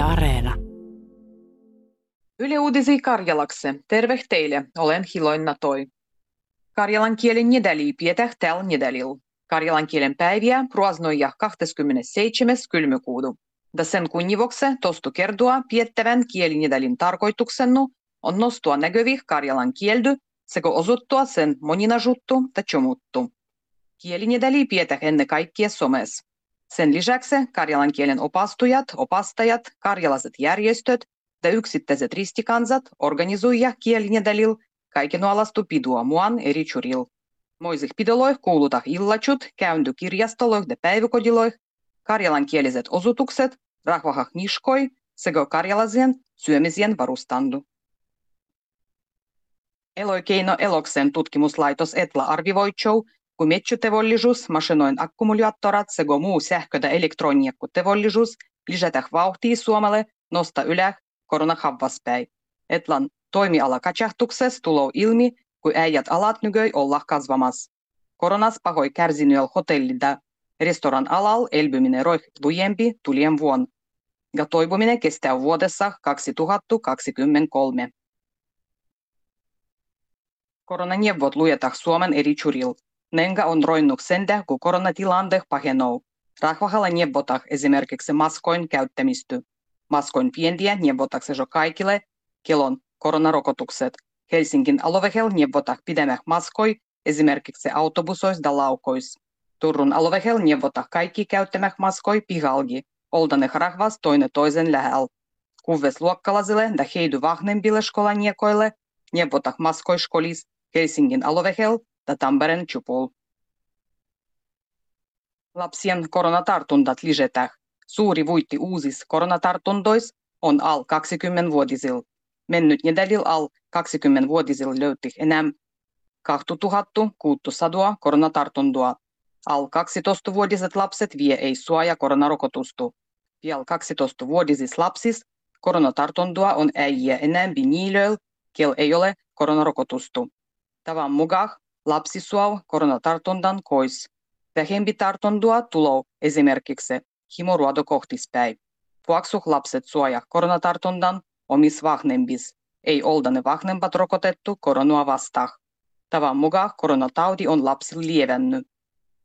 Yle Areena. Yle Uudisi Karjalakse. Terve teille, olen Hiloinna Toi. Karjalan kielen nedäli pietää tällä nedälil. Karjalan kielen päiviä ruosnoja 27. kylmykuudu. Da sen kunnivokse tostu kertoa piettävän kielinedälin tarkoituksennu on nostua näkövih karjalan kieldy sekä osuttua sen moninažuttu tai chomuttu. Kielinedäli pietää ennen kaikkea somes. Sen lisäksi karjalan kielen opastujat, opastajat, karjalaiset järjestöt ja yksittäiset ristikansat organisoija kielinedälil kaiken alastu pidua muan eri churil. Moisih pidoloih kuuluta illachut, käyndy kirjastoloih ja päiväkodiloih, karjalankieliset osutukset, rahvahah niskoi sekä karjalasien syömisien varustandu. Eloikeino Eloksen tutkimuslaitos Etla arvivoitsou, kun metsytevollisuus, masinoin akkumulaattorat sekä muu sähkö- ja elektroniikkutevollisuus lisätä vauhtia Suomelle nosta ylä koronahavvaspäin. Etlan toimiala katsahtuksessa tulou ilmi, kun äijät alat nygöi olla kasvamassa. Koronas pahoi kärsinyöl hotellida restoran alal elpyminen roih lujempi tulien vuonna. Ja toipuminen kestää vuodessa 2023. Koronaneuvot luetaan Suomen eri churil. Nenga on roinnut sentä, kun koronatilanne pahenoo. Rahvahalla neuvotaan esimerkiksi maskoin käyttämistä. Maskoin pientiä neuvotaan jo kaikille, kelon koronarokotukset. Helsingin alovehel neuvotaan pidemmä maskoi esimerkiksi autobusois ja laukois. Turun alovehel neuvotaan kaikki käyttämä maskoi pihalgi, oldaneh rahvas toinen toisen lähellä. Kuves luokkalaisille ja heidy vahvemmille skolaniekoille neuvotaan maskoi skolis Helsingin alovehel ja Tampereen chupol. Lapsien koronatartuntat lisätään. Suuri vuitti uusis koronatartuntois on al 20-vuotisil. Mennyt nedälil al 20-vuotisil löytti enää 2600 koronatartuntoa. Al 12-vuotiset lapset vie ei suoja koronarokotustu. Vielä 12-vuotisis lapsis koronatartuntoa on äijä enemmän niilöil, kel ei ole koronarokotustu. Tavan mukaan lapsi suo koronatartuntan kois. Vähempi tartuntoa tulou esimerkiksi himoruodokohtispäin. Puaksuh lapset suoja koronatartuntan omis vahvempis. Ei oldane vahvempat rokotettu koronaa vastaan. Tavan mukaan koronataudi on lapsilla lievännyt.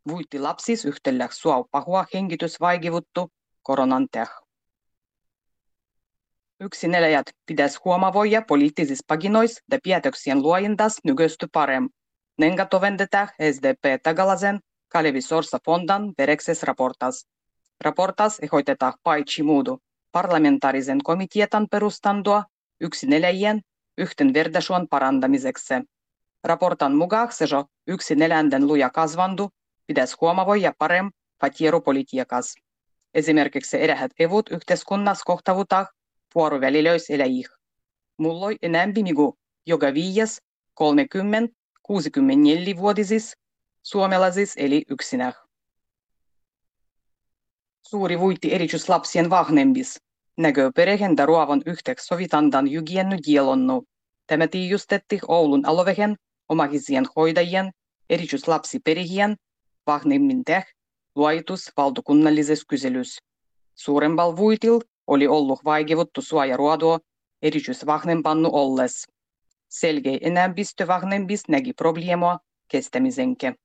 Vuitti lapsis yhtellä suo pahua hengitysvaikivuttu koronan teh. Yksinäjät pitäisi huomavoida poliittisissa paginois ja päätöksien luojentas nykyistä Nenga tovendetä SDP Tagalasen Kalevi Sorsa Fondan verekses raportas. Raportas ehdotetaan paitsi muudu parlamentaarisen komiteetan perustandua yksinäjien yhdenvertaisuuden parantamiseksi. Raportan mukaan se jo yksinäländen luja kasvandu pitäisi huomavoida parem fatieropolitiikas. Esimerkiksi eräät evut yhteiskunnassa kohtavutaan vuorovälilöis eläjih. Mulloi enämpi migu joka viies 30-64-vuotisis suomalaisis eli yksinä. Suuri vuitti erityislapsien vahvempis. Näkö perheen ruovan yhteeksi sovitandan hygienny dielonnu. Tämä tiijustetti Oulun alovehen omahisien hoidajien, erityislapsiperhien, vahvemmin teh, luoitus valtakunnallisessa kyselys. Suurempal vuitil oli ollut vaikevuttu suojaruodoa erityisvahnempannu olles. Selge, önem biz tövahnin biz negi problemo kestemizdenke.